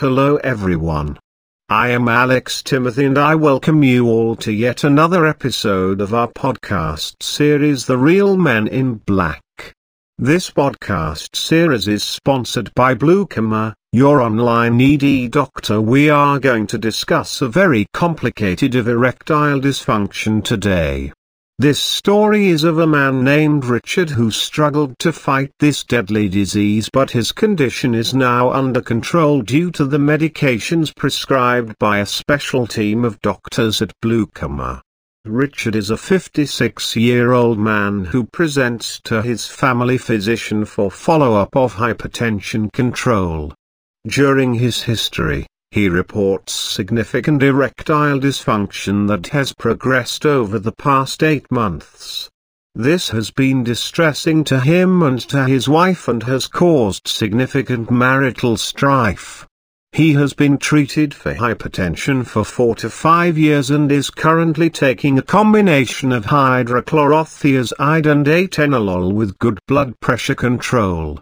Hello everyone. I am Alex Timothy and I welcome you all to yet another episode of our podcast series The Real Men in Black. This podcast series is sponsored by Bluekama, your online ED doctor. We are going to discuss a very complicated of erectile dysfunction today. This story is of a man named Richard who struggled to fight this deadly disease but his condition is now under control due to the medications prescribed by a special team of doctors at Bluekama. Richard is a 56-year-old man who presents to his family physician for follow-up of hypertension control. During his history, he reports significant erectile dysfunction that has progressed over the past eight months. This has been distressing to him and to his wife and has caused significant marital strife. He has been treated for hypertension for 4 to 5 years and is currently taking a combination of hydrochlorothiazide and atenolol with good blood pressure control.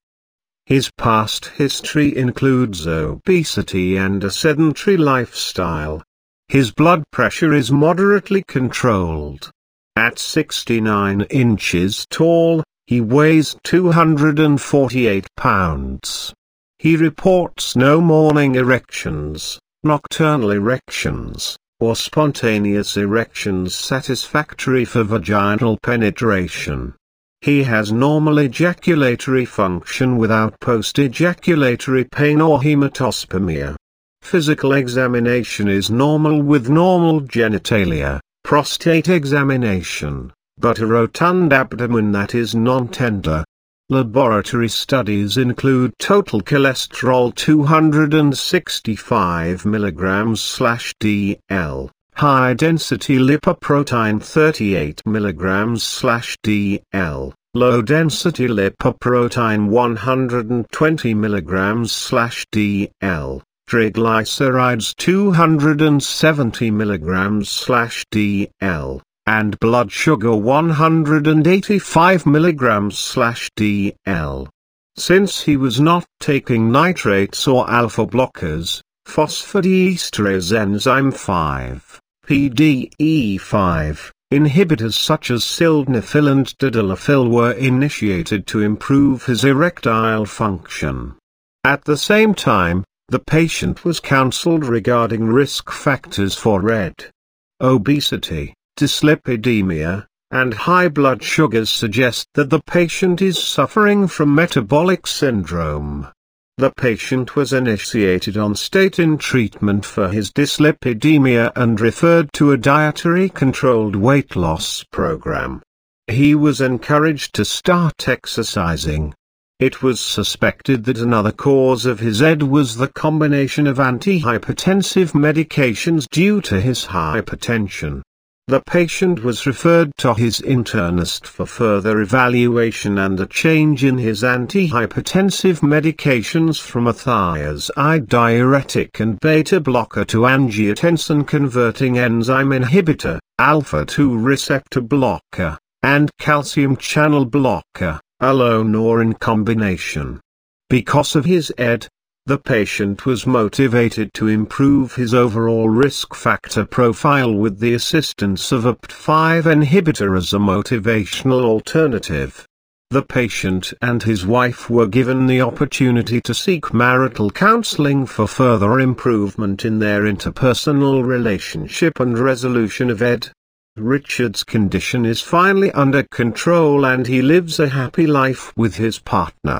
His past history includes obesity and a sedentary lifestyle. His blood pressure is moderately controlled. At 69 inches tall, he weighs 248 pounds. He reports no morning erections, nocturnal erections, or spontaneous erections satisfactory for vaginal penetration. He has normal ejaculatory function without post-ejaculatory pain or hematospermia. Physical examination is normal with normal genitalia, prostate examination, but a rotund abdomen that is non-tender. Laboratory studies include total cholesterol 265 mg/dl, high density lipoprotein 38 mg dl, low density lipoprotein 120 mg dl, triglycerides 270 mg dl, and blood sugar 185 mg dl. Since he was not taking nitrates or alpha blockers, phosphodiesterase enzyme 5 PDE5, inhibitors such as sildenafil and tadalafil were initiated to improve his erectile function. At the same time, the patient was counseled regarding risk factors for RED. Obesity, dyslipidemia, and high blood sugars suggest that the patient is suffering from metabolic syndrome. The patient was initiated on statin treatment for his dyslipidemia and referred to a dietary controlled weight loss program. He was encouraged to start exercising. It was suspected that another cause of his ED was the combination of antihypertensive medications due to his hypertension. The patient was referred to his internist for further evaluation and a change in his antihypertensive medications from a thiazide diuretic and beta blocker to angiotensin converting enzyme inhibitor, alpha-2 receptor blocker, and calcium channel blocker, alone or in combination. Because of his ED, the patient was motivated to improve his overall risk factor profile with the assistance of a PDE5 inhibitor as a motivational alternative. The patient and his wife were given the opportunity to seek marital counseling for further improvement in their interpersonal relationship and resolution of ED. Richard's condition is finally under control and he lives a happy life with his partner.